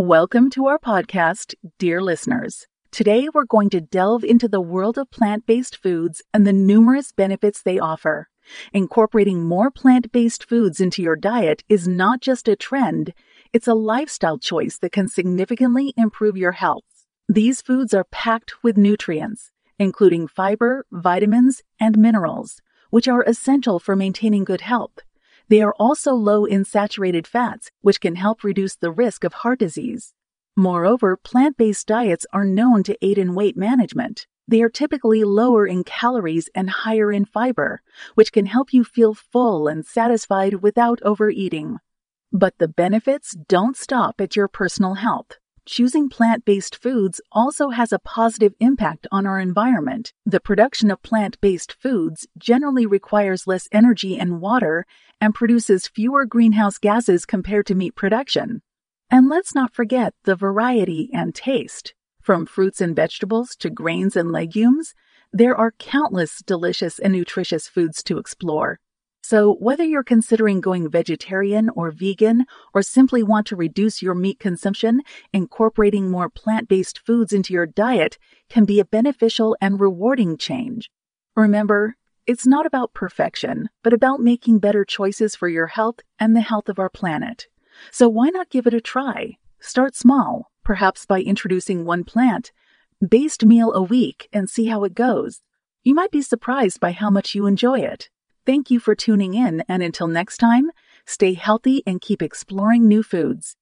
Welcome to our podcast, dear listeners. Today we're going to delve into the world of plant based foods and the numerous benefits they offer. Incorporating more plant based foods into your diet is not just a trend, it's a lifestyle choice that can significantly improve your health. These foods are packed with nutrients, including fiber, vitamins, and minerals, which are essential for maintaining good health. They are also low in saturated fats, which can help reduce the risk of heart disease. Moreover, plant based diets are known to aid in weight management. They are typically lower in calories and higher in fiber, which can help you feel full and satisfied without overeating. But the benefits don't stop at your personal health. Choosing plant based foods also has a positive impact on our environment. The production of plant based foods generally requires less energy and water and produces fewer greenhouse gases compared to meat production. And let's not forget the variety and taste. From fruits and vegetables to grains and legumes, there are countless delicious and nutritious foods to explore. So, whether you're considering going vegetarian or vegan, or simply want to reduce your meat consumption, incorporating more plant based foods into your diet can be a beneficial and rewarding change. Remember, it's not about perfection, but about making better choices for your health and the health of our planet. So, why not give it a try? Start small, perhaps by introducing one plant based meal a week and see how it goes. You might be surprised by how much you enjoy it. Thank you for tuning in, and until next time, stay healthy and keep exploring new foods.